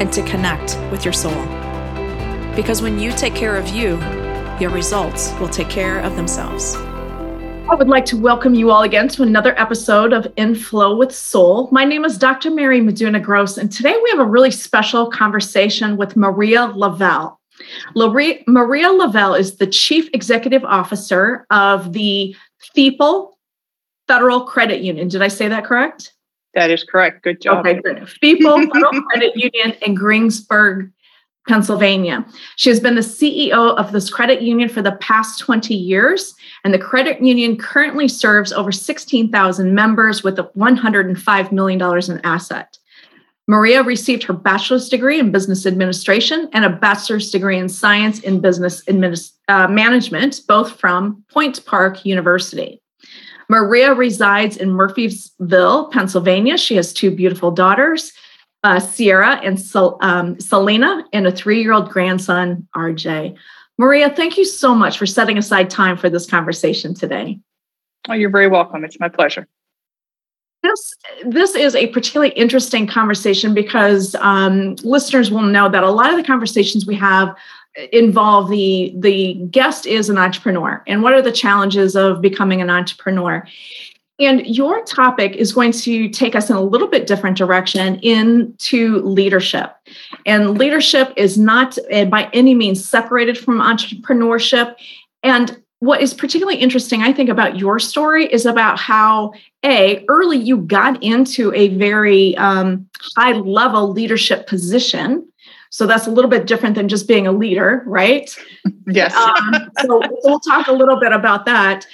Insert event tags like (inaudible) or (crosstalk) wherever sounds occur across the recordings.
and to connect with your soul. Because when you take care of you, your results will take care of themselves. I would like to welcome you all again to another episode of In Flow with Soul. My name is Dr. Mary Meduna Gross, and today we have a really special conversation with Maria Lavelle. Maria Lavelle is the Chief Executive Officer of the FEPL Federal Credit Union. Did I say that correct? That is correct. Good job. Okay, good. FEPL (laughs) Federal Credit Union in Greensburg, Pennsylvania. She has been the CEO of this credit union for the past 20 years, and the credit union currently serves over 16,000 members with $105 million in asset. Maria received her bachelor's degree in business administration and a bachelor's degree in science in business administ- uh, management, both from Point Park University. Maria resides in Murrysville, Pennsylvania. She has two beautiful daughters, uh, Sierra and um, Selena, and a three year old grandson, RJ. Maria, thank you so much for setting aside time for this conversation today. Oh, you're very welcome. It's my pleasure this this is a particularly interesting conversation because um, listeners will know that a lot of the conversations we have involve the the guest is an entrepreneur and what are the challenges of becoming an entrepreneur and your topic is going to take us in a little bit different direction into leadership. And leadership is not eh, by any means separated from entrepreneurship. And what is particularly interesting, I think, about your story is about how, A, early you got into a very um, high level leadership position. So that's a little bit different than just being a leader, right? (laughs) Yes. Um, so we'll talk a little bit about that.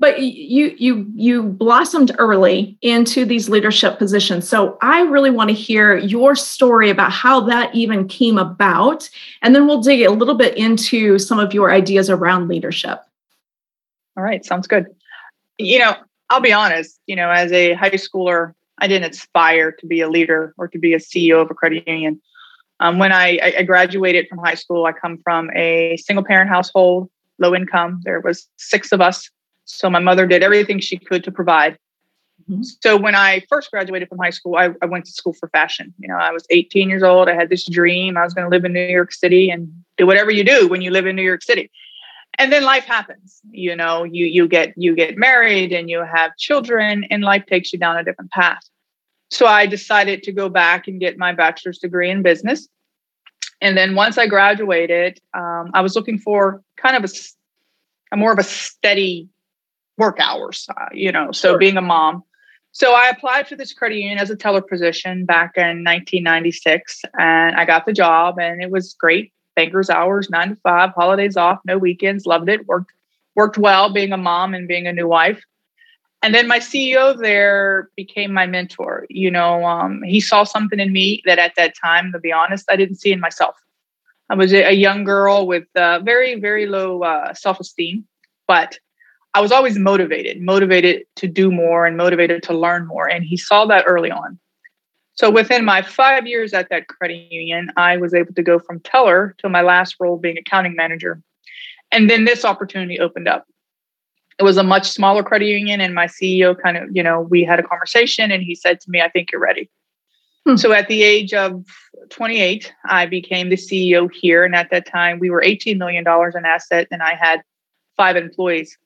But you you you blossomed early into these leadership positions. So I really want to hear your story about how that even came about, and then we'll dig a little bit into some of your ideas around leadership. All right, sounds good. You know, I'll be honest, you know, as a high schooler, I didn't aspire to be a leader or to be a CEO of a credit union. Um, when I, I, graduated from high school, I come from a single parent household, low income. There was six of us. So my mother did everything she could to provide. Mm-hmm. So when I first graduated from high school, I, I, went to school for fashion. You know, I was 18 years old. I had this dream. I was going to live in New York City and do whatever you do when you live in New York City and then life happens you know you you get you get married and you have children and life takes you down a different path so i decided to go back and get my bachelor's degree in business and then once i graduated um, i was looking for kind of a, a more of a steady work hours uh, you know so sure. being a mom so i applied for this credit union as a teller position back in 1996 and i got the job and it was great banker's hours, nine to five, holidays off, no weekends. Loved it. Worked worked well being a mom and being a new wife. And then my CEO there became my mentor. You know, um, he saw something in me that at that time, to be honest, I didn't see in myself. I was a young girl with uh, very, very low uh, self esteem, but I was always motivated, motivated to do more and motivated to learn more. And he saw that early on. So within my five years at that credit union, I was able to go from teller to my last role being accounting manager. And then this opportunity opened up. It was a much smaller credit union, and my CEO kind of, you know, we had a conversation and he said to me, I think you're ready. Hmm. So at the age of 28, I became the CEO here. And at that time, we were $18 million in asset and I had five employees.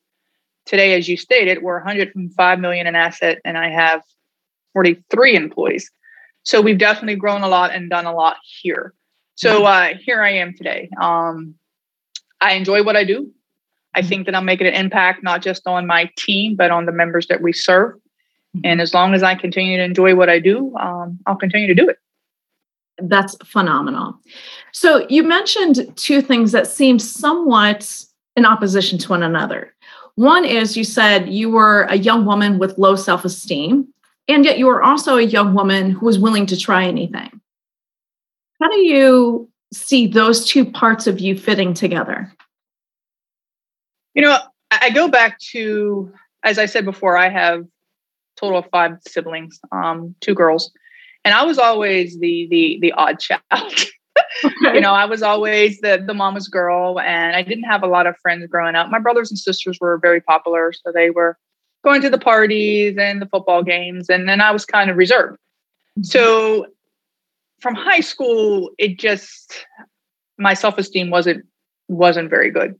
Today, as you stated, we're 105 million in asset and I have 43 employees. So we've definitely grown a lot and done a lot here. So uh, here I am today. Um, I enjoy what I do. I think that I'm making an impact not just on my team, but on the members that we serve. Mm-hmm. And as long as I continue to enjoy what I do, um, I'll continue to do it. That's phenomenal. So you mentioned two things that seem somewhat in opposition to one another. One is you said you were a young woman with low self esteem, and yet you were also a young woman who was willing to try anything. How do you see those two parts of you fitting together? You know, I go back to, as I said before, I have total of five siblings, um, two girls, and I was always the the the odd child. (laughs) You know, I was always the the mama's girl, and I didn't have a lot of friends growing up. My brothers and sisters were very popular, so they were going to the parties and the football games, and then I was kind of reserved. Mm-hmm. So from high school, it just my self esteem wasn't wasn't very good.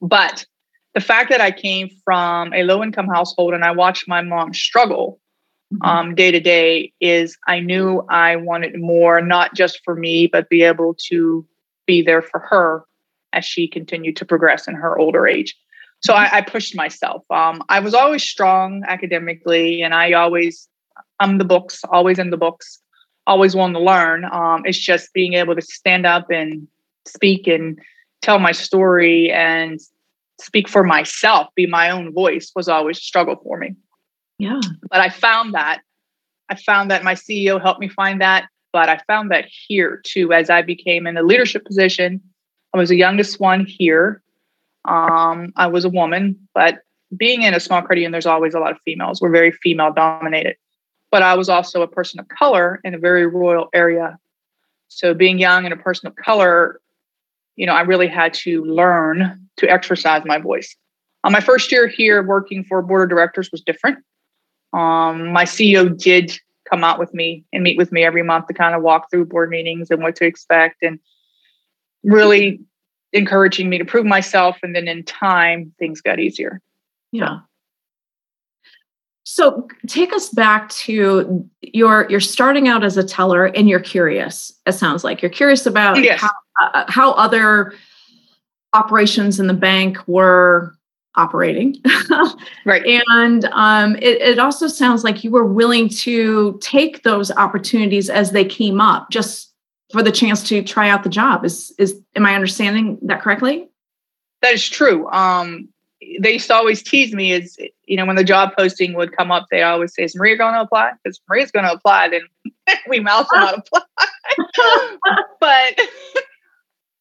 But the fact that I came from a low income household and I watched my mom struggle mm-hmm. um, day to day is I knew I wanted more, not just for me, but be able to be there for her as she continued to progress in her older age. So I, I pushed myself. Um, I was always strong academically, and I always, I'm the books, always in the books, always wanting to learn. Um, it's just being able to stand up and speak and tell my story and speak for myself, be my own voice was always a struggle for me. Yeah. But I found that. I found that my CEO helped me find that. But I found that here too, as I became in a leadership position. I was the youngest one here. Um, I was a woman, but being in a small credit union, there's always a lot of females. We're very female dominated. But I was also a person of color in a very rural area. So being young and a person of color, you know, I really had to learn to exercise my voice. Uh, my first year here working for board of directors was different. Um, my CEO did come out with me and meet with me every month to kind of walk through board meetings and what to expect and really encouraging me to prove myself. And then in time, things got easier. Yeah. So take us back to your you're starting out as a teller and you're curious. It sounds like you're curious about yes. how, uh, how other operations in the bank were operating. (laughs) right. And um, it, it also sounds like you were willing to take those opportunities as they came up, just for the chance to try out the job. Is is am I understanding that correctly? That is true. Um, they used to always tease me is you know when the job posting would come up, they always say, "Is Maria going to apply?" Because Maria's going to apply, then (laughs) we mouth not apply. (laughs) but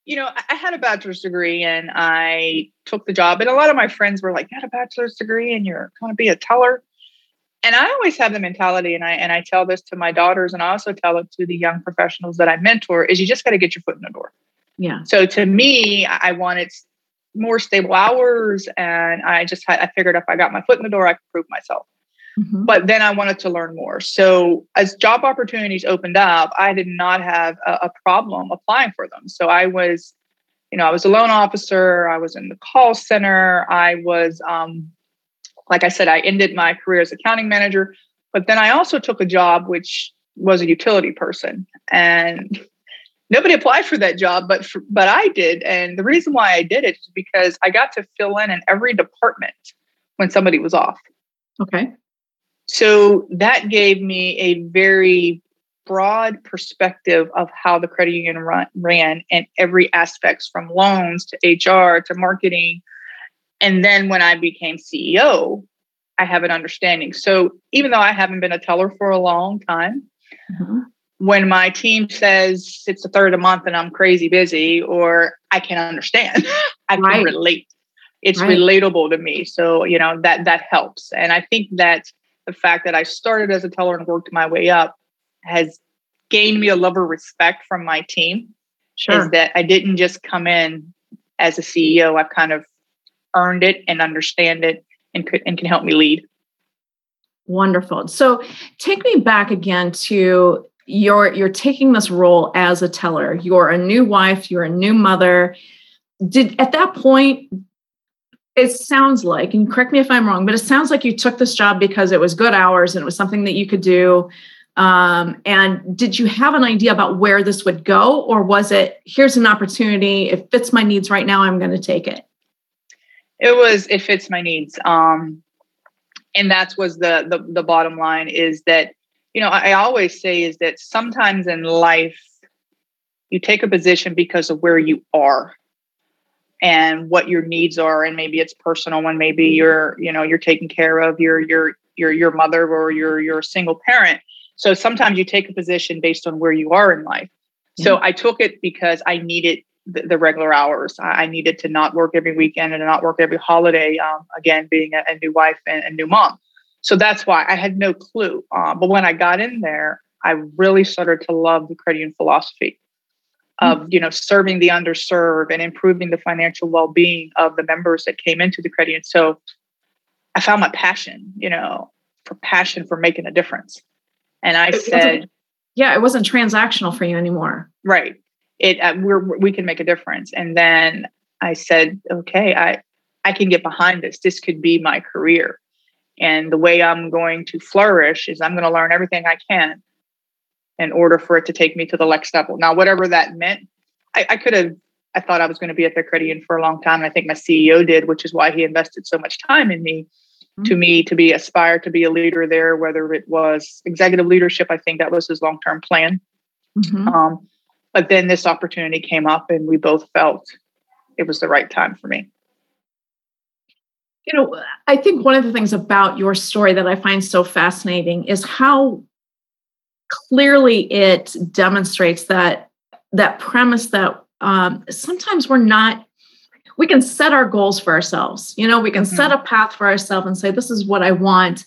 you know, I had a bachelor's degree and I took the job. And a lot of my friends were like, You had a bachelor's degree and you're going to be a teller. And I always have the mentality, and I and I tell this to my daughters, and I also tell it to the young professionals that I mentor, is you just got to get your foot in the door. Yeah. So to me, I wanted more stable hours, and I just had, I figured if I got my foot in the door, I could prove myself. Mm-hmm. But then I wanted to learn more. So as job opportunities opened up, I did not have a, a problem applying for them. So I was, you know, I was a loan officer. I was in the call center. I was, um, like I said, I ended my career as accounting manager. But then I also took a job which was a utility person, and nobody applied for that job, but for, but I did. And the reason why I did it is because I got to fill in in every department when somebody was off. Okay. So that gave me a very broad perspective of how the credit union run, ran and every aspects from loans to HR to marketing. And then when I became CEO, I have an understanding. So even though I haven't been a teller for a long time, mm-hmm. When my team says it's the third of month and I'm crazy busy, or I can understand, (laughs) I can right. relate. It's right. relatable to me. So, you know, that that helps. And I think that the fact that I started as a teller and worked my way up has gained me a love of respect from my team. Sure. Is that I didn't just come in as a CEO. I've kind of earned it and understand it and could and can help me lead. Wonderful. So take me back again to your you're taking this role as a teller. You're a new wife, you're a new mother. Did at that point it sounds like, and correct me if I'm wrong, but it sounds like you took this job because it was good hours and it was something that you could do Um, and did you have an idea about where this would go, or was it here's an opportunity? It fits my needs right now. I'm going to take it. It was it fits my needs. Um, and that's was the, the the bottom line is that you know I, always say is that sometimes in life you take a position because of where you are and what your needs are and maybe it's personal and maybe you're you know you're taking care of your your your your mother or you're a single parent so sometimes you take a position based on where you are in life. So mm-hmm. I took it because I needed the, the, regular hours. I needed to not work every weekend and not work every holiday. Um, again, being a, a, new wife and a new mom. So that's why I had no clue. Uh, but when I got in there, I really started to love the credit union philosophy of mm-hmm. you know serving the underserved and improving the financial well-being of the members that came into the credit. So I found my passion, you know, for passion for making a difference. And I it said, yeah, it wasn't transactional for you anymore. Right. It uh, we're, we can make a difference. And then I said, okay, I I can get behind this. This could be my career. And the way I'm going to flourish is I'm going to learn everything I can in order for it to take me to the next level. Now, whatever that meant, I, I could have, I thought I was going to be at the credit union for a long time. And I think my CEO did, which is why he invested so much time in me to me to be aspire to be a leader there, whether it was executive leadership. I think that was his long term plan. Mm-hmm. Um, but then this opportunity came up, and we both felt it was the right time for me. You know, I think one of the things about your story that I find so fascinating is how clearly it demonstrates that that premise that um, sometimes we're not we can set our goals for ourselves. You know, we can mm-hmm. set a path for ourselves and say, this is what I want.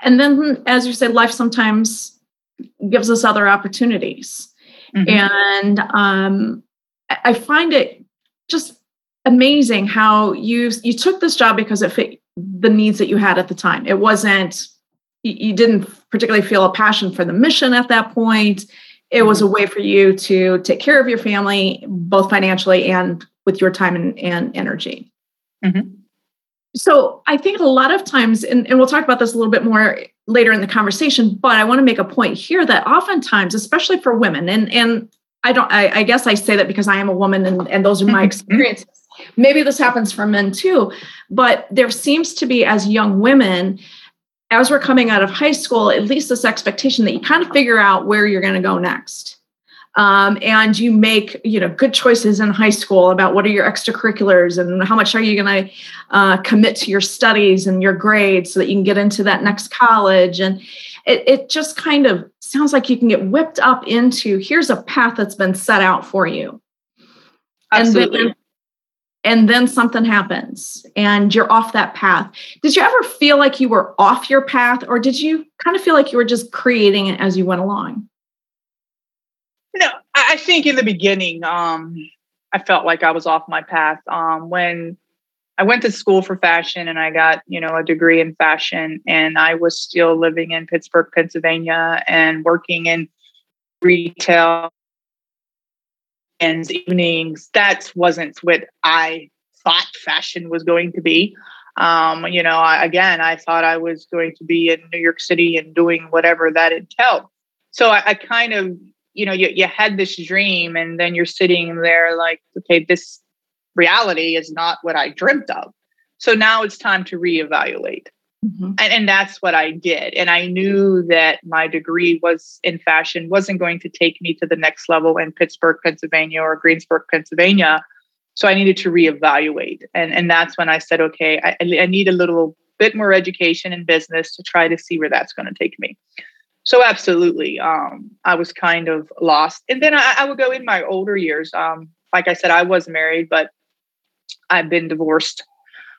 And then, as you say, life sometimes gives us other opportunities. Mm-hmm. And um, I find it just amazing how you you took this job because it fit the needs that you had at the time. It wasn't you didn't particularly feel a passion for the mission at that point. It was a mm-hmm. way for you to take care of your family, both financially and with your time and, and energy. Mm-hmm. So I think a lot of times, and, and we'll talk about this a little bit more later in the conversation, but I want to make a point here that oftentimes, especially for women, and and I don't, I, I guess I say that because I am a woman and, and those are my mm-hmm. experiences. Maybe this happens for men too, but there seems to be as young women, as we're coming out of high school, at least this expectation that you kind of figure out where you're going to go next. Um, and you make you know good choices in high school about what are your extracurriculars and how much are you going to uh, commit to your studies and your grades so that you can get into that next college. And it, it just kind of sounds like you can get whipped up into here's a path that's been set out for you. Absolutely. and and then something happens and you're off that path did you ever feel like you were off your path or did you kind of feel like you were just creating it as you went along know, I think in the beginning, um, I felt like I was off my path. Um, when I went to school for fashion and I got, you know, a degree in fashion, and I was still living in Pittsburgh, Pennsylvania, and working in retail and evenings. That wasn't what I thought fashion was going to be. Um, you know, I, again, I thought I was going to be in New York City and doing whatever that entailed. So I, I kind of you know you, you had this dream and then you're sitting there like okay this reality is not what i dreamt of so now it's time to reevaluate mm-hmm. and, and that's what i did. And i knew that my degree was in fashion wasn't going to take me to the next level in pittsburgh pennsylvania or greensburg pennsylvania. So i needed to reevaluate. And and that's when i said okay i, I need a little bit more education in business to try to see where that's going to take me. So absolutely um, i was kind of lost. And then I, I, would go in my older years. Um, like i said i was married but i've been divorced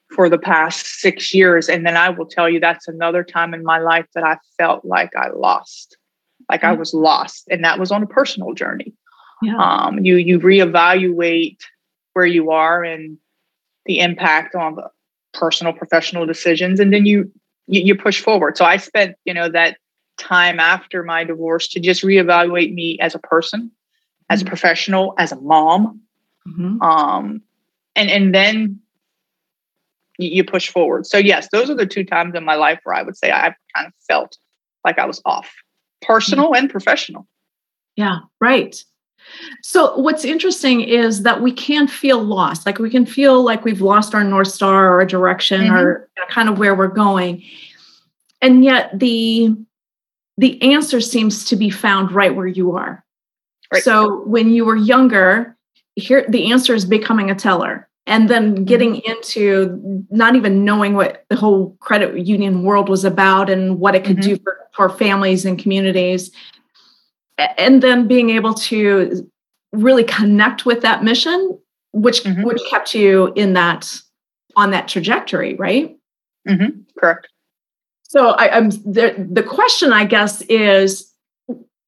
for the past six years and then i will tell you that's another time in my life that i felt like i lost like mm-hmm. i was lost and that was on a personal journey yeah. um, you you reevaluate where you are and the impact on the personal professional decisions and then you, you you push forward so i spent you know that time after my divorce to just reevaluate me as a person, as a mm-hmm. professional, as a mom. Mm-hmm. Um, and and then you, push forward. So yes, those are the two times in my life where I would say I've kind of felt like I was off. personal and professional. Yeah, right. So, what's interesting is that we can feel lost. Like, we can feel like we've lost our North Star or direction mm-hmm. or kind of where we're going. And yet, the the answer seems to be found right where you are. Right. So, when you were younger, here the answer is becoming a teller and then mm-hmm. getting into not even knowing what the whole credit union world was about and what it could mm-hmm. do for, for families and communities and then being able to really connect with that mission which mm-hmm. which kept you in that on that trajectory right mm-hmm. correct so I, i'm the, the question i guess is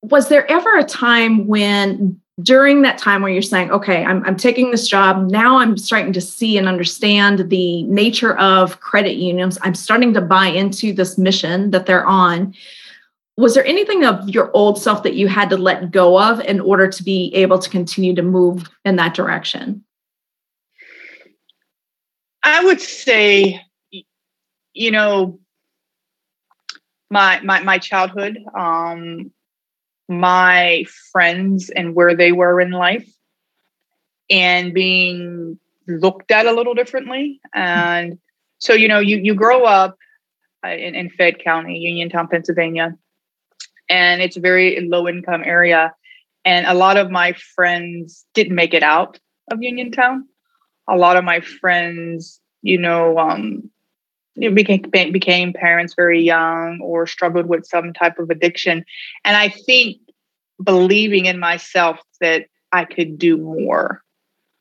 was there ever a time when during that time where you're saying okay I'm, I'm taking this job. Now i'm starting to see and understand the nature of credit unions. I'm starting to buy into this mission that they're on. Was there anything of your old self that you had to let go of in order to be able to continue to move in that direction? I would say you know my my, my childhood um my friends and where they were in life and being looked at a little differently and so you know you you grow up uh, in, in fayette county uniontown pennsylvania and it's a very low income area. And a lot of my friends didn't make it out of Uniontown. A lot of my friends, you know, um, you became became parents very young or struggled with some type of addiction. And I think believing in myself that I could do more.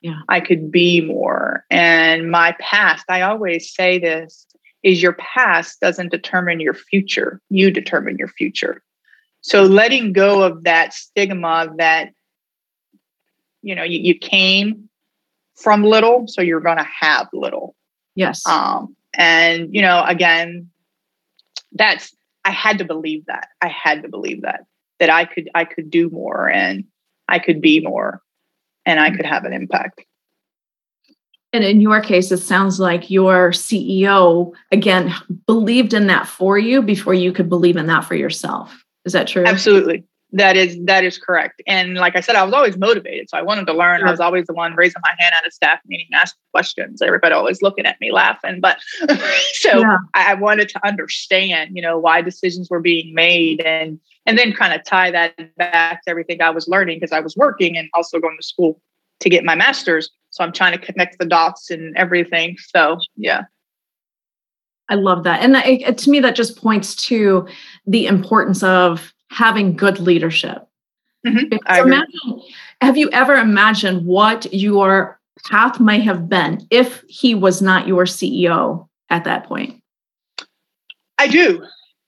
Yeah. I could be more. And my past, I always say this, is your past doesn't determine your future. You determine your future. So letting go of that stigma that, you know, you, you came from little, so you're going to have little. Yes. Um, and, you know, again, that's, I had to believe that. I had to believe that, that I could, I could do more and I could be more and I could have an impact. And in your case, it sounds like your CEO, again, believed in that for you before you could believe in that for yourself. Is that true? Absolutely. That is that is correct. And like I said, I was always motivated. So I wanted to learn. Sure. I was always the one raising my hand at a staff meeting, asking questions. Everybody always looking at me laughing. But (laughs) so yeah. I wanted to understand, you know, why decisions were being made and and then kind of tie that back to everything I was learning because I was working and also going to school to get my master's. So I'm trying to connect the dots and everything. So yeah. I love that. And that, to me, that just points to the importance of having good leadership. Mm-hmm. Imagine, have you ever imagined what your path might have been if he was not your CEO at that point? I do.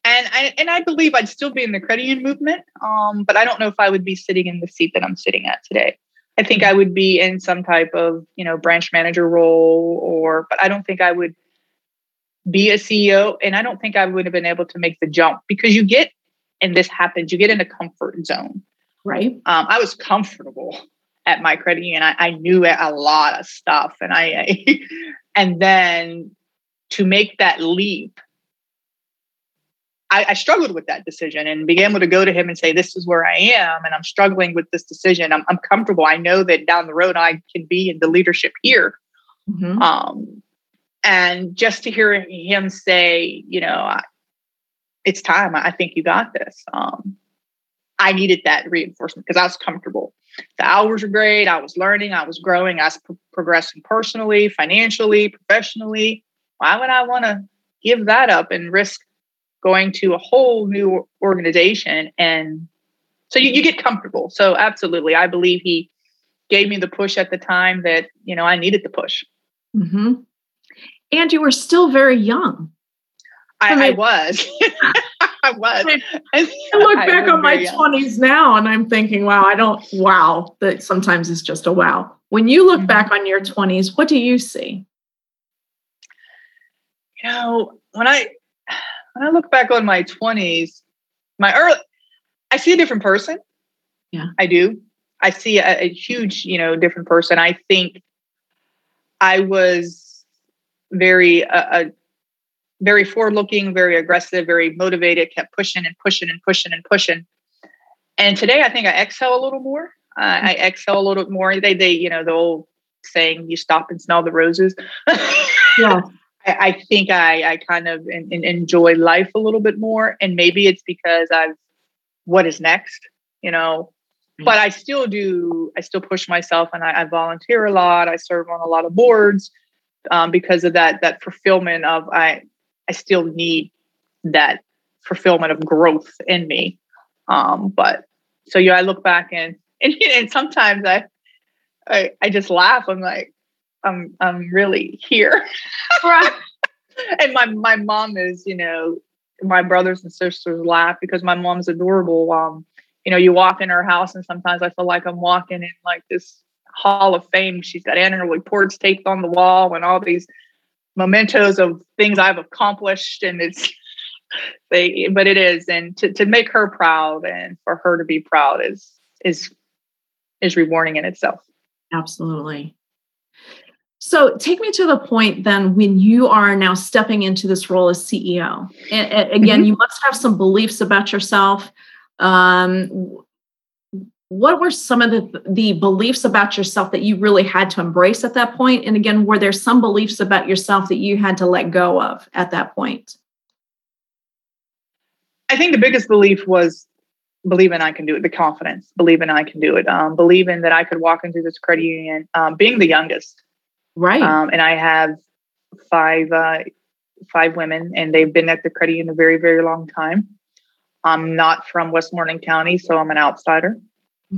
And I and I believe I'd still be in the credit union movement, um, but I don't know if I would be sitting in the seat that I'm sitting at today. I think I would be in some type of you know branch manager role, or but I don't think I would be a CEO. And I don't think I would have been able to make the jump because you get, and this happens, you get in a comfort zone. Right. Um, I was comfortable at my credit union. I, I knew a lot of stuff. And I, I (laughs) and then to make that leap, I, I, struggled with that decision and being able to go to him and say, This is where I am, and I'm struggling with this decision. I'm, I'm comfortable. I know that down the road I can be in the leadership here. Mm-hmm. Um, and just to hear him say, you know, it's time. I think you got this. Um, I needed that reinforcement because I was comfortable. The hours were great. I was learning. I was growing. I was pro- progressing personally, financially, professionally. Why would I want to give that up and risk going to a whole new organization? And so you, you get comfortable. So absolutely, I believe he gave me the push at the time that you know I needed the push. Mm-hmm and you were still very young. I, I, mean, (laughs) I was. I was. I, look I back on my twenties now, and I'm thinking, wow, I don't. Wow, that sometimes it's just a wow. When you look mm-hmm. back on your twenties, what do you see? You know, when I when I look back on my twenties, my early, I see a different person. Yeah, I do. I see a, a huge, you know, different person. I think I was very uh, very forward looking, very aggressive, very motivated, kept pushing and pushing and pushing and pushing. And today I think I exhale a little more. Uh, I exhale a little bit more. They, they, you know, the old saying, you stop and smell the roses. (laughs) yeah. I, I, think I, I kind of in, in enjoy life a little bit more. And maybe it's because I've, what is next, you know, but I still do, I still push myself and I, I volunteer a lot. I serve on a lot of boards um, because of that, that fulfillment of, I, I still need that fulfillment of growth in me. Um, but so, yeah, I look back and, (laughs) and, and sometimes I, I, I just laugh. I'm like, I'm, I'm really here. (laughs) Right. and my, my mom is, you know, my brothers and sisters laugh because my mom's adorable. Um, you know, you walk in her house and sometimes I feel like I'm walking in like this hall of fame. She's got annual reports taped on the wall and all these mementos of things I've accomplished. And it's they but it is. And to, to make her proud and for her to be proud is is is rewarding in itself. Absolutely. So take me to the point then when you are now stepping into this role as CEO. And, and again, mm-hmm. you must have some beliefs about yourself um, what were some of the, the beliefs about yourself that you really had to embrace at that point? And again, were there some beliefs about yourself that you had to let go of at that point? I think the biggest belief was believe in I can do it, the confidence, believe in I can do it, um, believe in that I could walk into this credit union, um, being the youngest. Right. Um, and I have five uh, five women, and they've been at the credit union a very, very long time. I'm not from Westmoreland County, so I'm an outsider.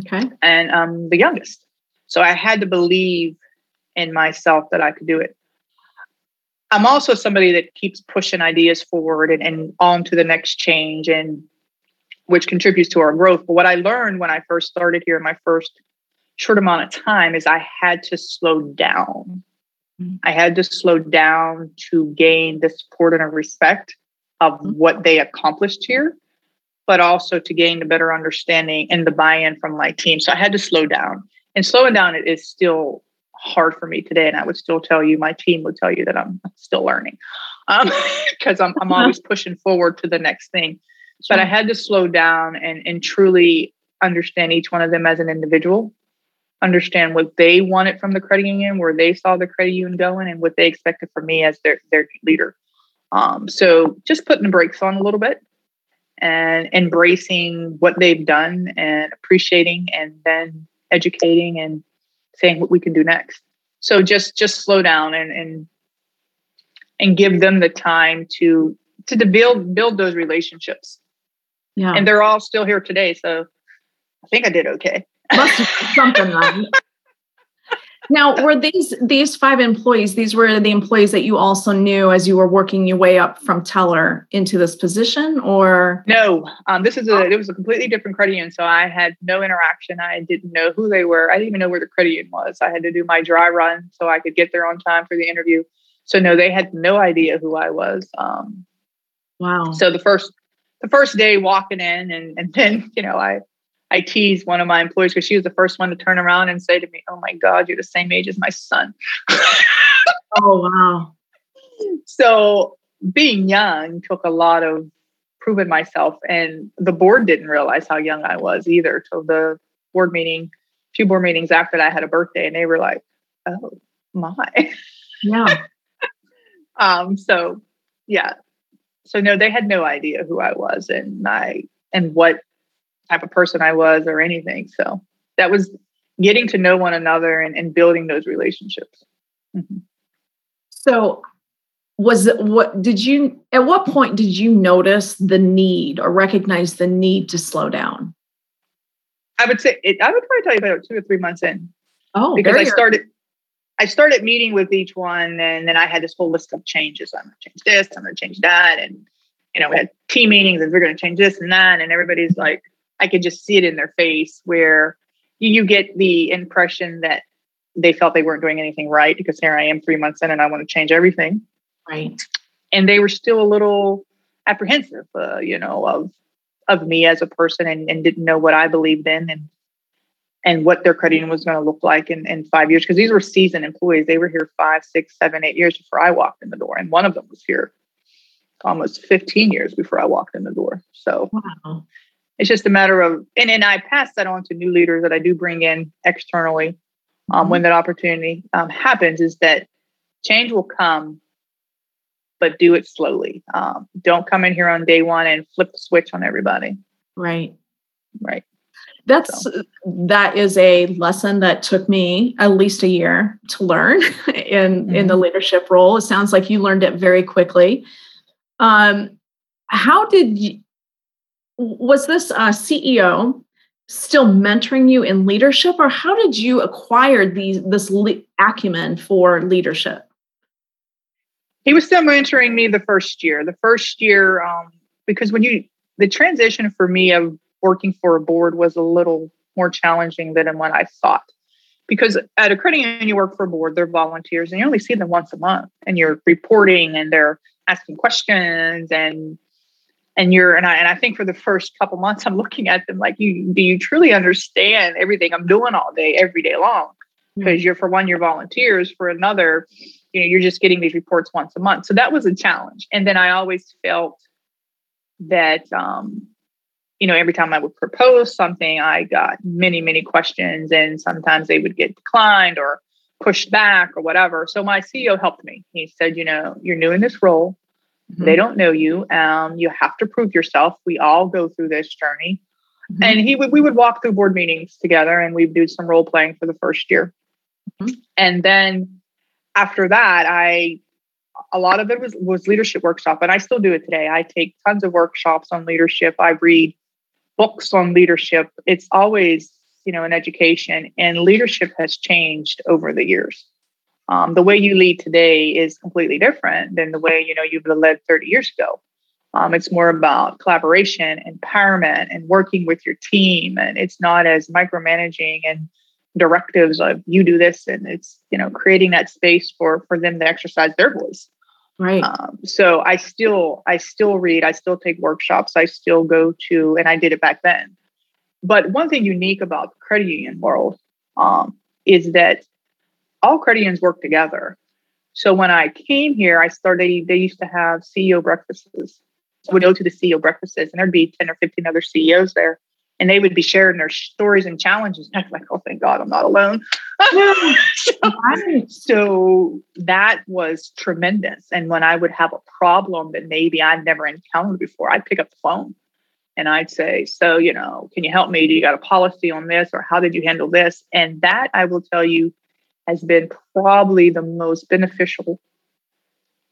Okay. And I'm the youngest. So I had to believe in myself that I could do it. I'm also somebody that keeps pushing ideas forward and, and on to the next change and which contributes to our growth. But what I learned when I first started here in my first short amount of time is I had to slow down. Mm-hmm. I had to slow down to gain the support and respect of mm-hmm. what they accomplished here but also to gain a better understanding and the buy-in from my team. So I had to slow down. And slowing down it is still hard for me today. And I would still tell you, my team would tell you that I'm still learning. because um, (laughs) I'm I'm always (laughs) pushing forward to the next thing. But I had to slow down and and truly understand each one of them as an individual, understand what they wanted from the credit union, where they saw the credit union going, and what they expected from me as their their leader. Um, so just putting the brakes on a little bit and embracing what they've done and appreciating and then educating and saying what we can do next. So just just slow down and and and give them the time to to, to build build those relationships. Yeah. And they're all still here today so i think i did okay. Must have something right (laughs) now, were these these five employees? These were the employees that you also knew as you were working your way up from teller into this position, or no? Um, this is a it was a completely different credit union, so I had no interaction. I didn't know who they were. I didn't even know where the credit union was. I had to do my dry run so I could get there on time for the interview. So no, they had no idea who I was. Um, wow. So the first the first day walking in, and and then you know I I teased one of my employees because she was the first one to turn around and say to me, Oh my God, you're the same age as my son. (laughs) oh, wow. So being young took a lot of proving myself. And the board didn't realize how young I was either. So the board meeting, two board meetings after that, I had a birthday and they were like, Oh my. Yeah. (laughs) um, so yeah. So no, they had no idea who I was and I and what type of person I was or anything. So that was getting to know one another and, and building those relationships. Mm-hmm. So was it what did you at what point did you notice the need or recognize the need to slow down? I would say it, I would probably tell you about two or three months in. Oh, because I started I started meeting with each one and then I had this whole list of changes. I'm gonna change this, I'm gonna change that. And you know, we had team meetings and we're gonna change this and that. And everybody's like, I could just see it in their face where you get the impression that they felt they weren't doing anything right because here I am three months in and I want to change everything. Right. And they were still a little apprehensive, uh, you know, of of me as a person and, and didn't know what I believed in and and what their credit union was going to look like in, in five years. Because these were seasoned employees. They were here five, six, seven, eight years before I walked in the door. And one of them was here almost 15 years before I walked in the door. So Wow. It's just a matter of, and then I pass that on to new leaders that I do bring in externally um, Mhm. when that opportunity um, happens. Is that change will come, but do it slowly. Um, don't come in here on day one and flip the switch on everybody. Right. Right. That's that is a lesson that took me at least a year to learn (laughs) in in the leadership role. It sounds like you learned it very quickly. Um, how did you, was this uh, CEO still mentoring you in leadership, or how did you acquire these this le- acumen for leadership? he was still mentoring me the first year. The first year, um, because when you the transition for me of working for a board was a little more challenging than what I thought. Because at a credit union, you work for a board, they're volunteers, and you only see them once a month, and you're reporting and they're asking questions and and you're and I and I think for the first couple months I'm looking at them like you do you truly understand everything I'm doing all day every day long? Because you're for one you're volunteers for another you know you're just getting these reports once a month. So that was a challenge. And then i always felt that um you know every time i would propose something i got many many questions and sometimes they would get declined or pushed back or whatever. So my ceo helped me. He said you know you're new in this role Mm-hmm. they don't know you um you have to prove yourself. We all go through this journey. Mhm. and he would we would walk through board meetings together and we'd do some role playing for the first year. Mhm. and then after that i a lot of it was was leadership workshop and i still do it today. I take tons of workshops on leadership. I read books on leadership. It's always you know an education and leadership has changed over the years um, the way you lead today is completely different than the way you know you've led 30 years ago. Um, it's more about collaboration empowerment and working with your team and it's not as micromanaging and directives of you do this and it's you know creating that space for for them to exercise their voice. Right. um, so i still i still read i still take workshops i still go to and i did it back then. But one thing unique about the credit union world um, is that all credit unions work together so when i came here i started they used to have ceo breakfasts so we'd go to the ceo breakfasts and there'd be 10 or 15 other ceos there and they would be sharing their stories and challenges and i'm like oh thank god i'm not alone Right. (laughs) so that was tremendous. And when I would have a problem that maybe I'd never encountered before, I'd pick up the phone and I'd say, So, you know, can you help me? Do you got a policy on this? Or how did you handle this? And that I will tell you has been probably the most beneficial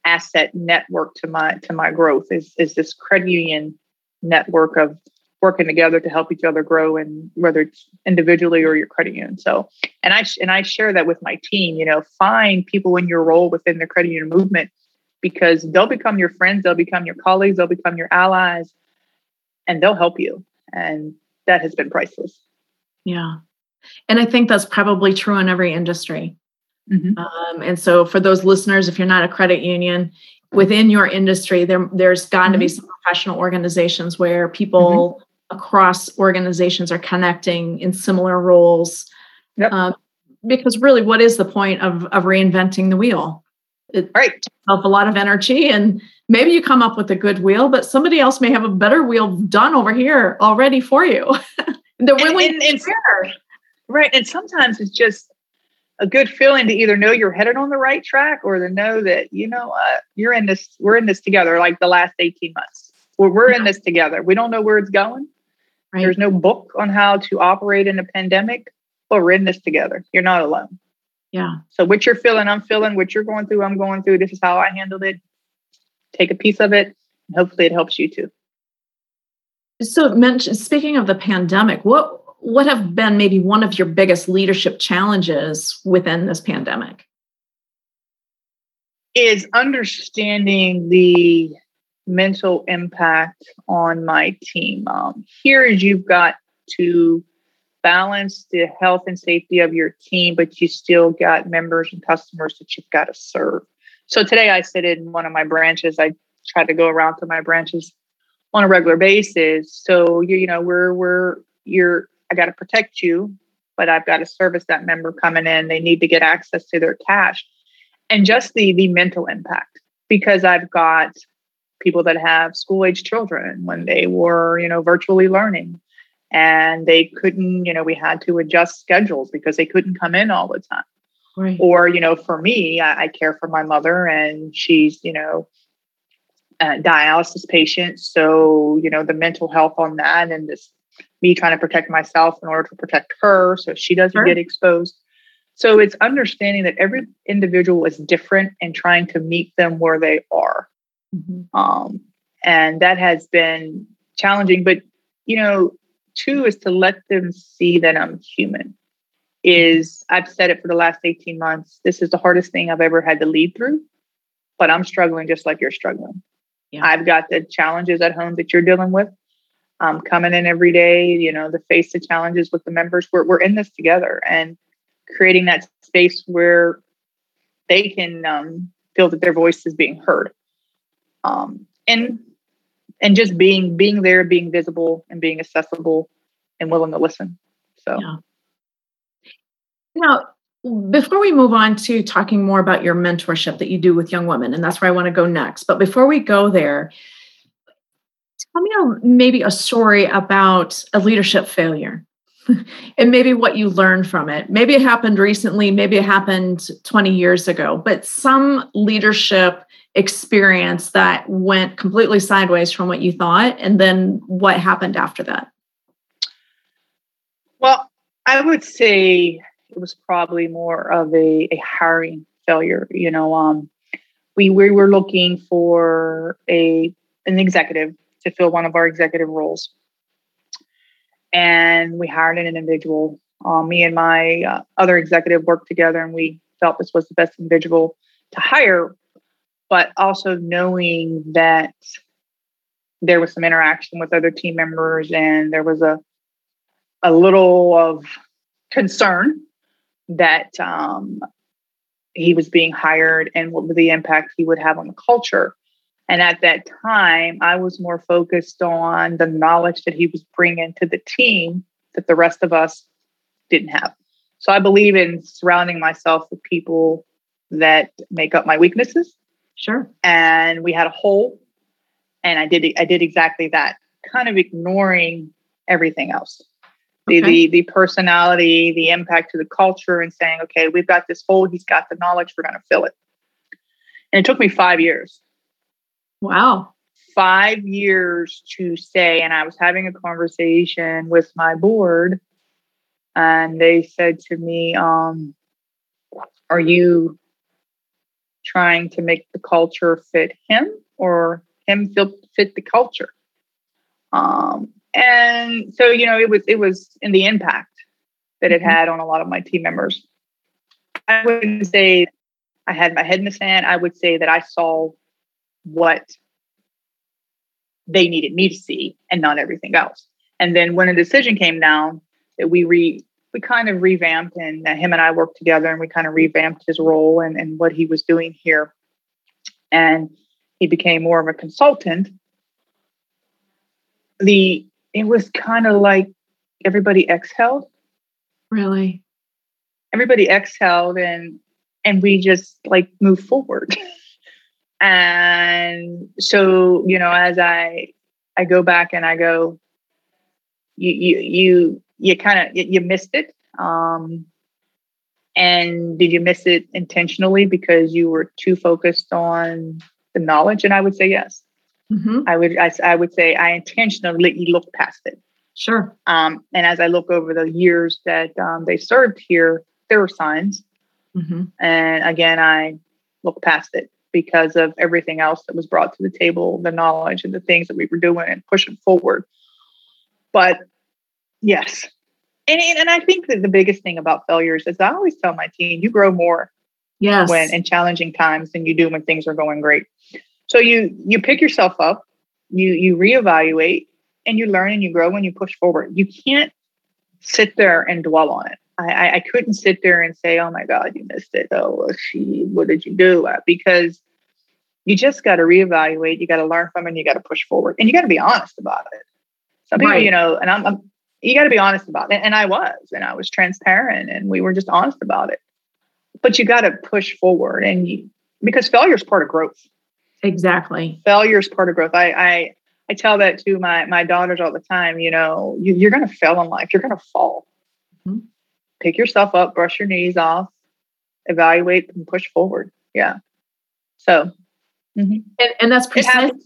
asset network to my to my growth is, is this credit union network of working together to help each other grow and whether it's individually or your credit union. So and I and I share that with my team. You know, find people in your role within the credit union movement because they'll become your friends, they'll become your colleagues, they'll become your allies, and they'll help you. And that has been priceless. Yeah. And I think that's probably true in every industry. Mhm. Um, and so, for those listeners, if you're not a credit union within your industry, there there's got to be some professional organizations where people across organizations are connecting in similar roles. Yep. Um, because really, what is the point of of reinventing the wheel? It right. takes a lot of energy, and maybe you come up with a good wheel, but somebody else may have a better wheel done over here already for you. (laughs) They're And- willing and- and- share. Right. And sometimes it's just a good feeling to either know you're headed on the right track or to know that, you know what, you're in this, we're in this together, like the last 18 months. We're, we're in this together. We don't know where it's going. Right. There's no book on how to operate in a pandemic, but we're in this together. You're not alone. Yeah. So what you're feeling, I'm feeling. What you're going through, I'm going through. This is how I handled it. Take a piece of it. And hopefully it helps you too. So, mention, speaking of the pandemic, what what have been maybe one of your biggest leadership challenges within this pandemic? Is understanding the mental impact on my team. Um, here is you've got to balance the health and safety of your team, but you still got members and customers that you've got to serve. So today I sit in one of my branches. I try to go around to my branches on a regular basis. So you, you know, we're we're you're I got to protect you, but I've got to service that member coming in. They need to get access to their cash. And just the the mental impact because I've got people that have school age children when they were, you know, virtually learning and they couldn't, you know, we had to adjust schedules because they couldn't come in all the time. Right. Or, you know, for me, I, I care for my mother and she's, you know, a dialysis patient. So, you know, the mental health on that and this me trying to protect myself in order to protect her so she doesn't sure. get exposed. So it's understanding that every individual is different and trying to meet them where they are. Mm-hmm. Um, and that has been challenging. But, you know, two is to let them see that I'm human. Is I've said it for the last 18 months. This is the hardest thing I've ever had to lead through, but I'm struggling just like you're struggling. Yeah. I've got the challenges at home that you're dealing with. Um, coming in every day, you know, the face the challenges with the members. We're, we're in this together and creating that space where they can um, feel that their voice is being heard. Um, and and just being being there, being visible, and being accessible, and willing to listen. So, yeah. now before we move on to talking more about your mentorship that you do with young women, and that's where I want to go next. But before we go there, tell me a, maybe a story about a leadership failure (laughs) and maybe what you learned from it. Maybe it happened recently, maybe it happened 20 years ago, but some leadership experience that went completely sideways from what you thought and then what happened after that well i would say it was probably more of a, a hiring failure you know um, we, we were looking for a an executive to fill one of our executive roles. And we hired an individual. Um, me and my uh, other executive worked together and we felt this was the best individual to hire. But also knowing that there was some interaction with other team members and there was a a little of concern that um, he was being hired and what the impact he would have on the culture. And at that time, I was more focused on the knowledge that he was bringing to the team that the rest of us didn't have. So I believe in surrounding myself with people that make up my weaknesses Sure. And we had a hole, and I did I did exactly that, kind of ignoring everything else. The, okay. the the personality, the impact to the culture, and saying, okay, we've got this hole. He's got the knowledge. We're going to fill it. And it took me five years. Wow. Five years to say, and I was having a conversation with my board, and they said to me, um, "Are you trying to make the culture fit him or him feel fit the culture. Um, and so, you know, it was it was in the impact that it mm-hmm. had on a lot of my team members. I wouldn't say I had my head in the sand. I would say that I saw what they needed me to see and not everything else. And then when a decision came down that we re we kind of revamped and uh, him and I worked together and we kind of revamped his role and, and what he was doing here. And he became more of a consultant. The it was kind of like everybody exhaled. Really? Everybody exhaled and and we just like moved forward. (laughs) and so, you know, as I I go back and I go, you you you you kind of you missed it. Um, and did you miss it intentionally because you were too focused on the knowledge? And i would say yes. Mm-hmm. i would I, I, would say i intentionally looked past it. Sure. Um, and as i look over the years that um, they served here there were signs. Mm-hmm. and again i look past it because of everything else that was brought to the table the knowledge and the things that we were doing and pushing forward but Yes. And, and I think that the biggest thing about failures is I always tell my team, you grow more yes. when in challenging times than you do when things are going great. So you you pick yourself up, you you reevaluate, and you learn and you grow and you push forward. You can't sit there and dwell on it. I, I couldn't sit there and say, "Oh my God, you missed it." Oh, she, what did you do? Uh, because you just got to reevaluate. You got to learn from it. and You got to push forward, and you got to be honest about it. Some people, right. you know, and I'm, I'm you got to be honest about it. And I was, and I was transparent, and we were just honest about it. But you got to push forward, and you, because failure is part of growth. Exactly. Failure is part of growth. I, I, I tell that to my, my daughters all the time, you know, you, are going to fail in life. You're going to fall. Mm-hmm. Pick yourself up, brush your knees off, evaluate and push forward. Yeah. So, mm-hmm. and, and that's precisely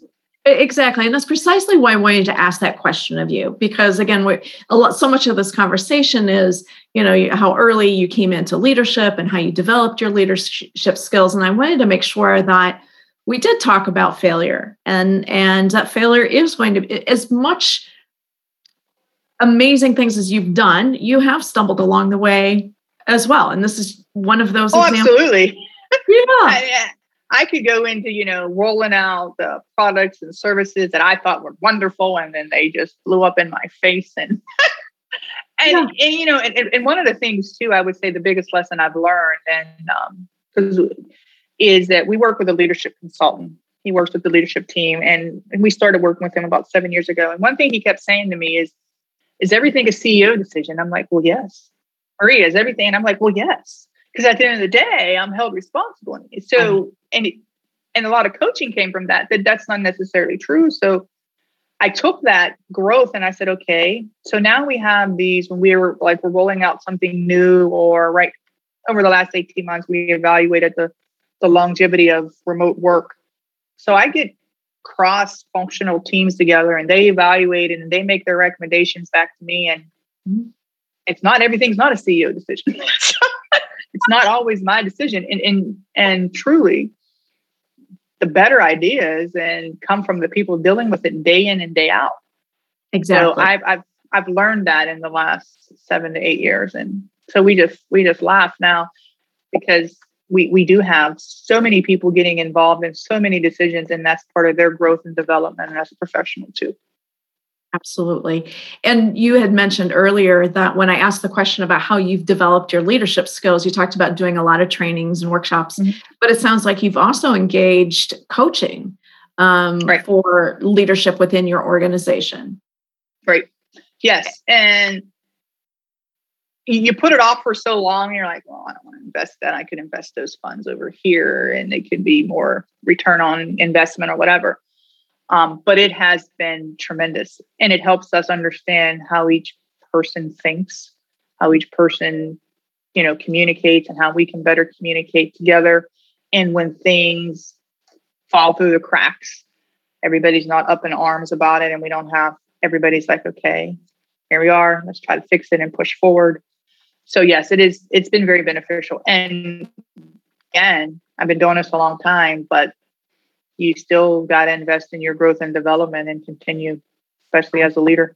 Exactly. And that's precisely why I wanted to ask that question of you. Because again, we a lot so much of this conversation is, you know, how early you came into leadership and how you developed your leadership skills. And I wanted to make sure that we did talk about failure and and that failure is going to be as much amazing things as you've done, you have stumbled along the way as well. And this is one of those oh, examples. Absolutely. Yeah. (laughs) I could go into, you know, rolling out the products and services that I thought were wonderful, and then they just blew up in my face. And (laughs) and, yeah. and you know, and, and one of the things too, I would say the biggest lesson I've learned, and um, is that we work with a leadership consultant. He works with the leadership team, and, and we started working with him about seven years ago. And one thing he kept saying to me is, "Is everything a CEO decision?" I'm like, "Well, yes." Maria, is everything? And I'm like, "Well, yes." because at the end of the day, I'm held responsible. So, uh-huh. and it, and a lot of coaching came from that. That that's not necessarily true. So, I took that growth and I said, okay, so now we have these when we were like we're rolling out something new, or right over the last 18 months, we evaluated the the longevity of remote work. So I get cross functional teams together and they evaluate it and they make their recommendations back to me. And it's not everything's not a CEO decision. (laughs) it's not always my decision. And and and truly, the better ideas and come from the people dealing with it day in and day out. Exactly. So I've I've I've learned that in the last seven to eight years, and so we just we just laugh now because we we do have so many people getting involved in so many decisions, and that's part of their growth and development, and as a professional too. Absolutely. And you had mentioned earlier that when I asked the question about how you've developed your leadership skills, you talked about doing a lot of trainings and workshops, mm-hmm. but it sounds like you've also engaged coaching um, right. for leadership within your organization. Right. Yes. And you put it off for so long, you're like, well, I don't want to invest that. I could invest those funds over here and it could be more return on investment or whatever. Um, but it has been tremendous and it helps us understand how each person thinks, how each person, you know, communicates and how we can better communicate together. And when things fall through the cracks, everybody's not up in arms about it and we don't have everybody's like, okay, here we are, let's try to fix it and push forward. So yes, it is, it's been very beneficial. And again, I've been doing this a long time, but you still got to invest in your growth and development and continue, especially as a leader.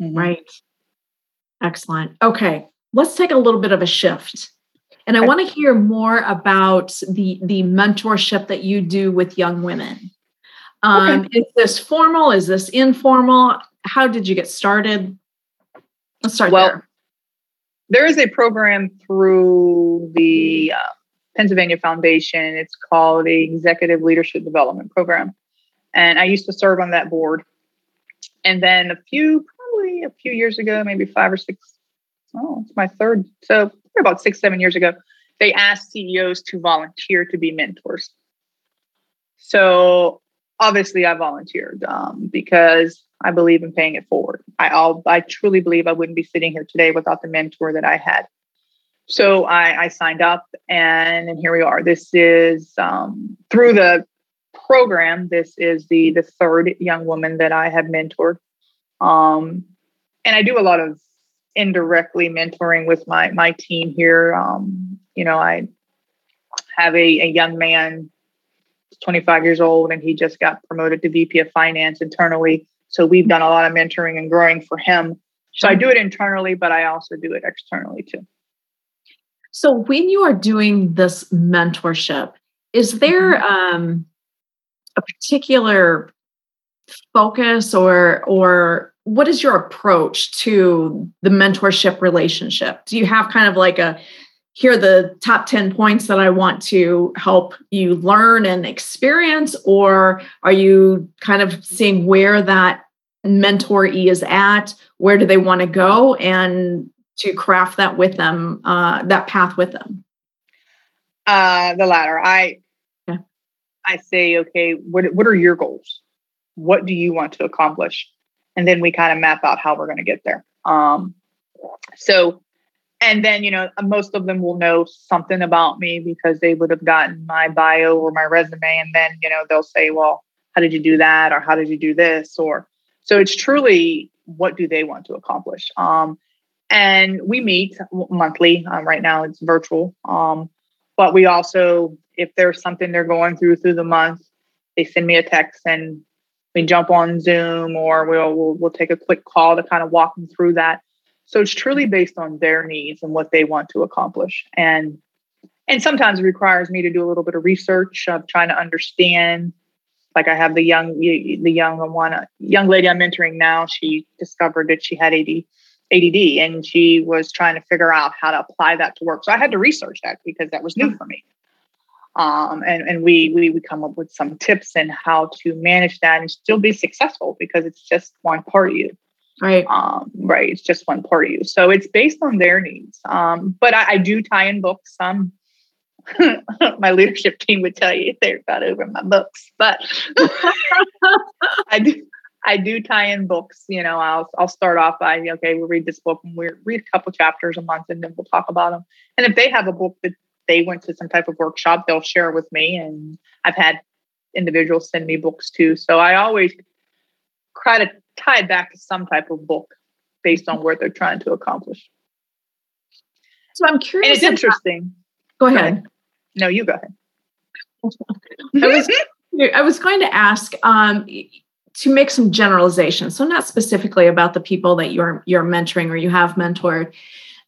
Mm-hmm. Right. Excellent. Okay, let's take a little bit of a shift. And I want to hear more about the the mentorship that you do with young women. Um, okay. Is this formal? Is this informal? How did you get started? Let's start well, there. There is a program through the uh, Pennsylvania Foundation. It's called the Executive Leadership Development Program. And I used to serve on that board. And then a few, probably a few years ago, maybe five or six, oh, it's my third. So about six, seven years ago, they asked CEOs to volunteer to be mentors. So obviously I volunteered um, because I believe in paying it forward. I, I'll, I truly believe I wouldn't be sitting here today without the mentor that I had. So I, I signed up, and, and here we are. This is um, through the program. This is the the third young woman that I have mentored, um, and I do a lot of indirectly mentoring with my my team here. Um, you know, I have a, a young man, 25 years old, and he just got promoted to VP of Finance internally. So we've done a lot of mentoring and growing for him. So I do it internally, but I also do it externally too. So when you are doing this mentorship, is there mm-hmm. um, a particular focus or or what is your approach to the mentorship relationship? Do you have kind of like a here are the top 10 points that I want to help you learn and experience? Or are you kind of seeing where that mentoree is at? Where do they want to go? And to craft that with them, uh, that path with them? Uh, the latter. I yeah. I say, okay, what, what are your goals? What do you want to accomplish? And then we kind of map out how we're going to get there. Um, so, and then, you know, most of them will know something about me because they would have gotten my bio or my resume. And then, you know, they'll say, well, how did you do that? Or how did you do this? Or so it's truly what do they want to accomplish? Um, and we meet monthly. Um, right now it's virtual. Um, but we also, if there's something they're going through through the month, they send me a text and we jump on Zoom or we'll, we'll, we'll take a quick call to kind of walk them through that. So it's truly based on their needs and what they want to accomplish. And and sometimes it requires me to do a little bit of research of trying to understand. Like I have the young the young one young lady I'm mentoring now. She discovered that she had AD, ADD and she was trying to figure out how to apply that to work. So I had to research that because that was new for me um, and and we, we we come up with some tips and how to manage that and still be successful because it's just one part of you right um, right it's just one part of you so it's based on their needs um, but I, I, do tie in books some (laughs) my leadership team would tell you they're not over my books but (laughs) i do I do tie in books. You know, I'll I'll start off by okay, we'll read this book and we'll read a couple chapters a month, and then we'll talk about them. And if they have a book that they went to some type of workshop, they'll share with me. And I've had individuals send me books too. So I always try to tie it back to some type of book based on what they're trying to accomplish. So I'm curious. And it's interesting. Go ahead. go ahead. No, you go ahead. (laughs) I was I was going to ask um, to make some generalizations. So not specifically about the people that you're you're mentoring or you have mentored,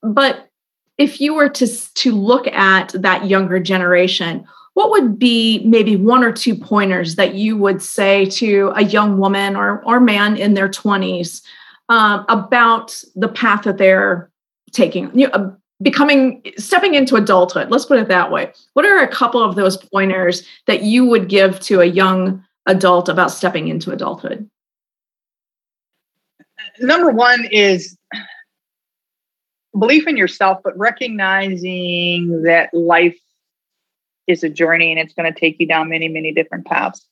but if you were to to look at that younger generation what would be maybe one or two pointers that you would say to a young woman or or man in their 20s um, about the path that they're taking you know, uh, becoming stepping into adulthood? Let's put it that way. What are a couple of those pointers that you would give to a young adult about stepping into adulthood? Number one is belief in yourself, but recognizing that life is a journey and it's going to take you down many, many different paths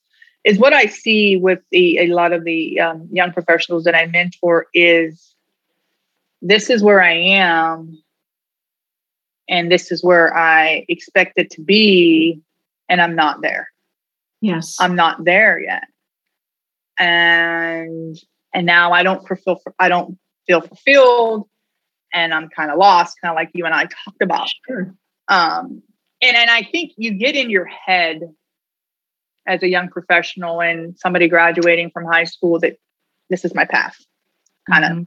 is what I see with the a lot of the um, young professionals that I mentor is this is where I am and this is where I expect it to be and I'm not there. Yes. I'm not there yet. And and now I don't fulfill I don't feel fulfilled and I'm kind of lost, kind of like you and I talked about. Sure. Um, and and I think you get in your head as a young professional and somebody graduating from high school that this is my path. Kind of, mm-hmm.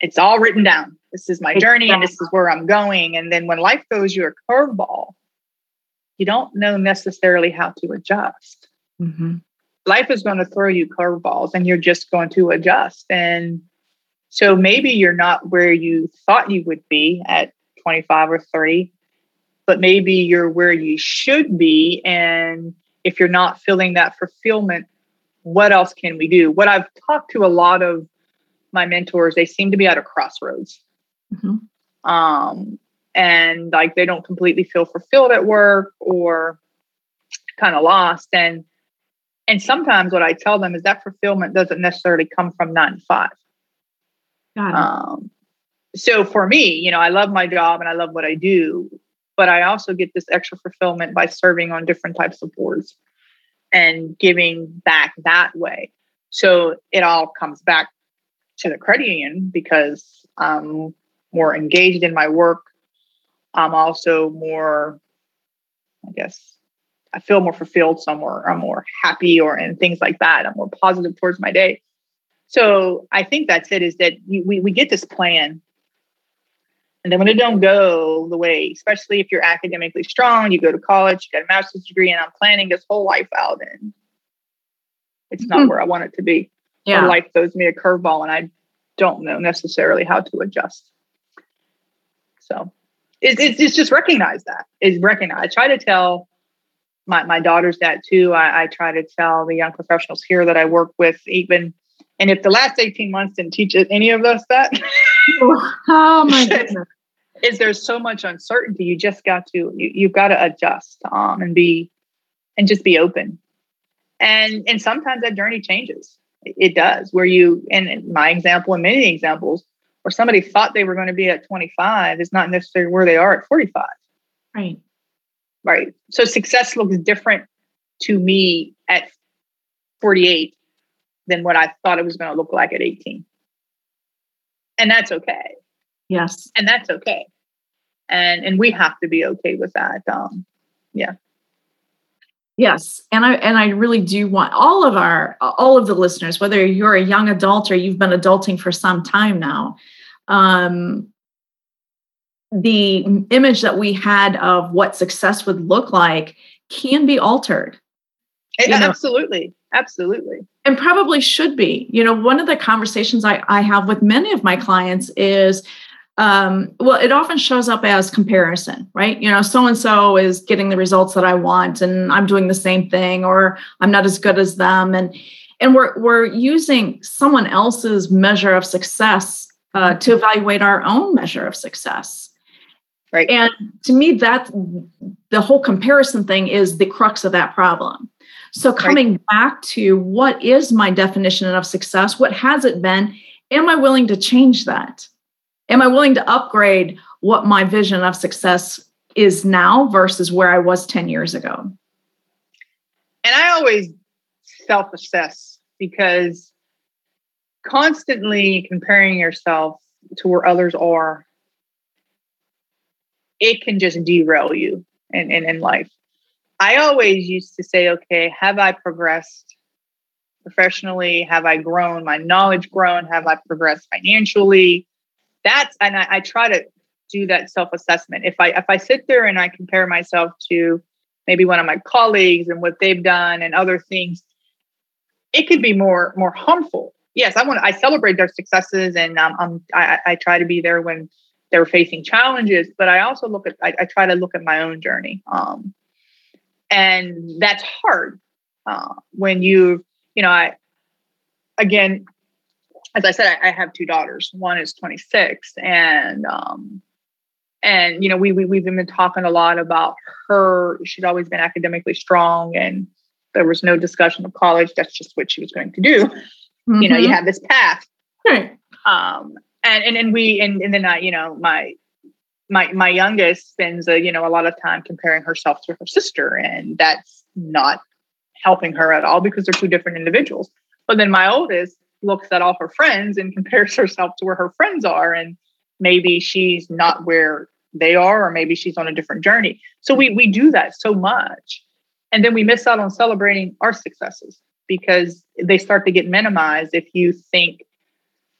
it's all written down. This is my journey, and this is where I'm going. And then when life throws you a curveball, you don't know necessarily how to adjust. Mm-hmm. Life is going to throw you curveballs, and you're just going to adjust. And so maybe you're not where you thought you would be at 25 or 30, but maybe you're where you should be. And if you're not feeling that fulfillment, what else can we do? What I've talked to a lot of my mentors, they seem to be at a crossroads. Mm-hmm. Um, and like they don't completely feel fulfilled at work or kind of lost. And and sometimes what I tell them is that fulfillment doesn't necessarily come from nine to five. Um, so for me, you know, I love my job and I love what I do, but I also get this extra fulfillment by serving on different types of boards and giving back that way. So it all comes back to the credit union because I'm more engaged in my work. I'm also more, I guess, I feel more fulfilled somewhere. I'm more happy or and things like that. I'm more positive towards my day. So I think that's it is that we, we get this plan. And then when it don't go the way, especially if you're academically strong, you go to college, you got a master's degree, and I'm planning this whole life out and it's not mm-hmm. where I want it to be. Yeah. Or life throws me a curveball and I don't know necessarily how to adjust. So it's, it's, it's just recognize that is recognize. I try to tell my, my daughters that too. I, I try to tell the young professionals here that I work with, even and if the last 18 months didn't teach any of us that, (laughs) (laughs) oh my (laughs) goodness. is there's so much uncertainty. You just got to, you, you've got to adjust um, and be, and just be open. And and sometimes that journey changes. It does where you and my example and many examples where somebody thought they were going to be at 25 is not necessarily where they are at 45 right. Right. So success looks different to me at 48 than what i thought it was going to look like at 18 and that's okay. Yes. And that's okay. And and we have to be okay with that um yeah. Yes, and I and I really do want all of our all of the listeners, whether you're a young adult or you've been adulting for some time now, um, the image that we had of what success would look like can be altered. (laughs) You know? Absolutely, absolutely, and probably should be. You know, one of the conversations I, I have with many of my clients is um, well, it often shows up as comparison, right? You know, so and so is getting the results that I want, and I'm doing the same thing, or I'm not as good as them, and and we're we're using someone else's measure of success uh, to evaluate our own measure of success. Right. And to me, that the whole comparison thing is the crux of that problem. So coming right. back to what is my definition of success? What has it been? Am I willing to change that? am I willing to upgrade what my vision of success is now versus where I was 10 years ago? And I always self assess because constantly comparing yourself to where others are, it can just derail you in, in, in life. I always used to say, okay, have I progressed professionally? Have I grown? My knowledge grown? Have I progressed financially? that's and I, I try to do that self-assessment. If I if I sit there and I compare myself to maybe one of my colleagues and what they've done and other things, it could be more more harmful. Yes, I want I celebrate their successes and um, um I, I try to be there when they're facing challenges, but I also look at I, I try to look at my own journey. Um, and that's hard uh, when you you know I again as I said, I, I, have two daughters. One is 26, and um, and you know we, we we've been talking a lot about her. She'd always been academically strong, and there was no discussion of college. That's just what she was going to do. Mm-hmm. You know, you mm-hmm. have this path. Right. Um, and and and we and, and then I, you know, my my my youngest spends a you know a lot of time comparing herself to her sister, and that's not helping her at all because they're two different individuals. But then my oldest looks at all her friends and (laughs) compares herself to where her friends are and maybe she's not where they are or maybe she's on a different journey so we we do that so much and then we miss out on celebrating our successes because they start to get minimized if you think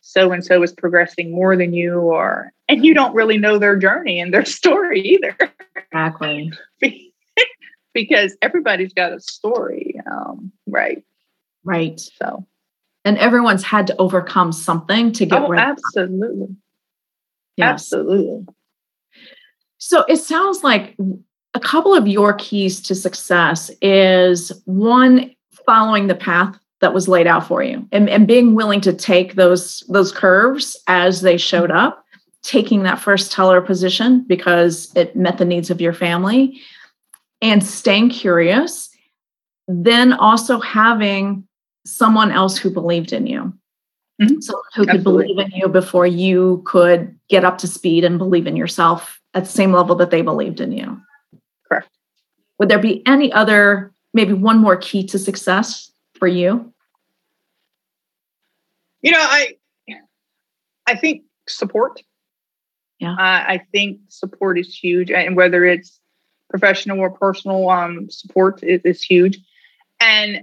so and so is progressing more than you or and you don't really know their journey and their (laughs) story either. Exactly. (laughs) Because everybody's got a story um, right. Right. So. And everyone's had to overcome something to get oh, absolutely. Yes. absolutely. So it sounds like a couple of your keys to success is one following the path that was laid out for you and, and being willing to take those those curves as they showed up taking that first teller position because it met the needs of your family and staying curious then also having someone else who believed in you. Mm-hmm. Someone who could believe in you before you could get up to speed and believe in yourself at the same level that they believed in you. Correct. Would there be any other, maybe one more key to success for you? You know, I I think support. Yeah. Uh, I think support is huge, and whether it's professional or personal um, support is, is huge. And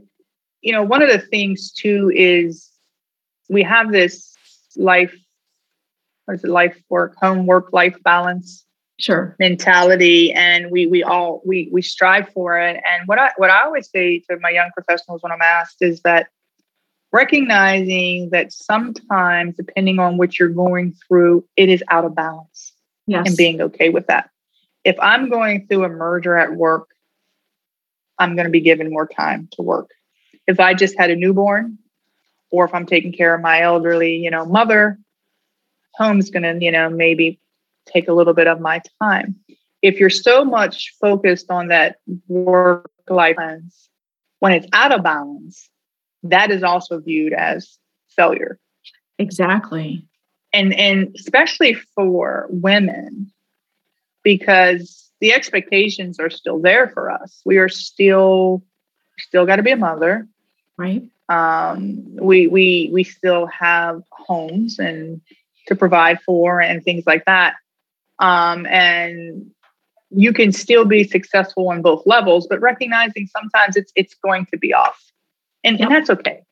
you know, one of the things too is we have this life, what is it, life work, home work, life balance sure mentality and we we all we we strive for it and what i what i always say to my young professionals when i'm asked is that recognizing that sometimes depending on what you're going through it is out of balance yes. and being okay with that if i'm going through a merger at work i'm going to be given more time to work if I just had a newborn or if I'm taking care of my elderly, you know, mother, home's going to, you know, maybe take a little bit of my time. If you're so much focused on that work life balance, when it's out of balance, that is also viewed as failure. Exactly. And and especially for women, because the expectations are still there for us. We are still still got to be a mother. Right. Um, we we we still have homes and to provide for and things like that. Um, and you can still be successful on both levels, but recognizing sometimes it's it's going to be off. And, yep. and that's okay.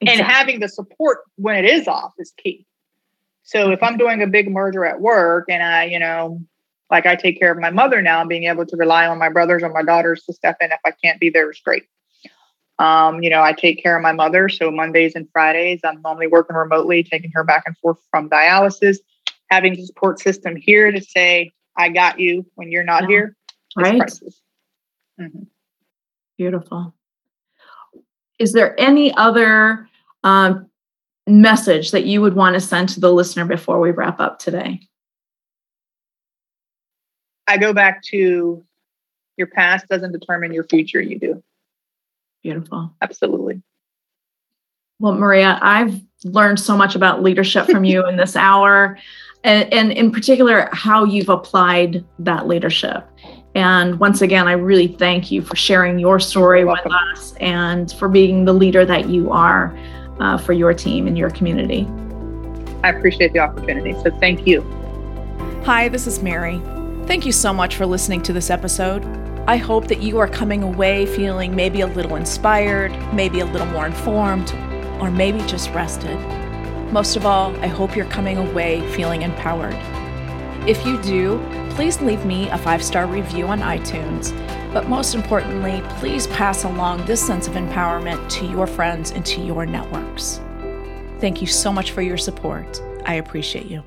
Exactly. And having the support when it is off is key. So if I'm doing a big merger at work and I, you know, like I take care of my mother now, being able to rely on my brothers or my daughters to step in if I can't be there is great. Um, you know, I take care of my mother. So Mondays and Fridays, I'm normally working remotely, taking her back and forth from dialysis, having the support system here to say, I got you when you're not yeah. here. Right. Mm-hmm. Beautiful. Is there any other um, message that you would want to send to the listener before we wrap up today? I go back to your past doesn't determine your future, you do. Beautiful. Absolutely. Well, Maria, I've learned so much about leadership from you in this hour, and, and in particular, how you've applied that leadership. And once again, I really thank you for sharing your story with us and for being the leader that you are uh, for your team and your community. I appreciate the opportunity. So thank you. Hi, this is Mary. Thank you so much for listening to this episode. I hope that you are coming away feeling maybe a little inspired, maybe a little more informed, or maybe just rested. Most of all, I hope you're coming away feeling empowered. If you do, please leave me a five star review on iTunes. But most importantly, please pass along this sense of empowerment to your friends and to your networks. Thank you so much for your support. I appreciate you.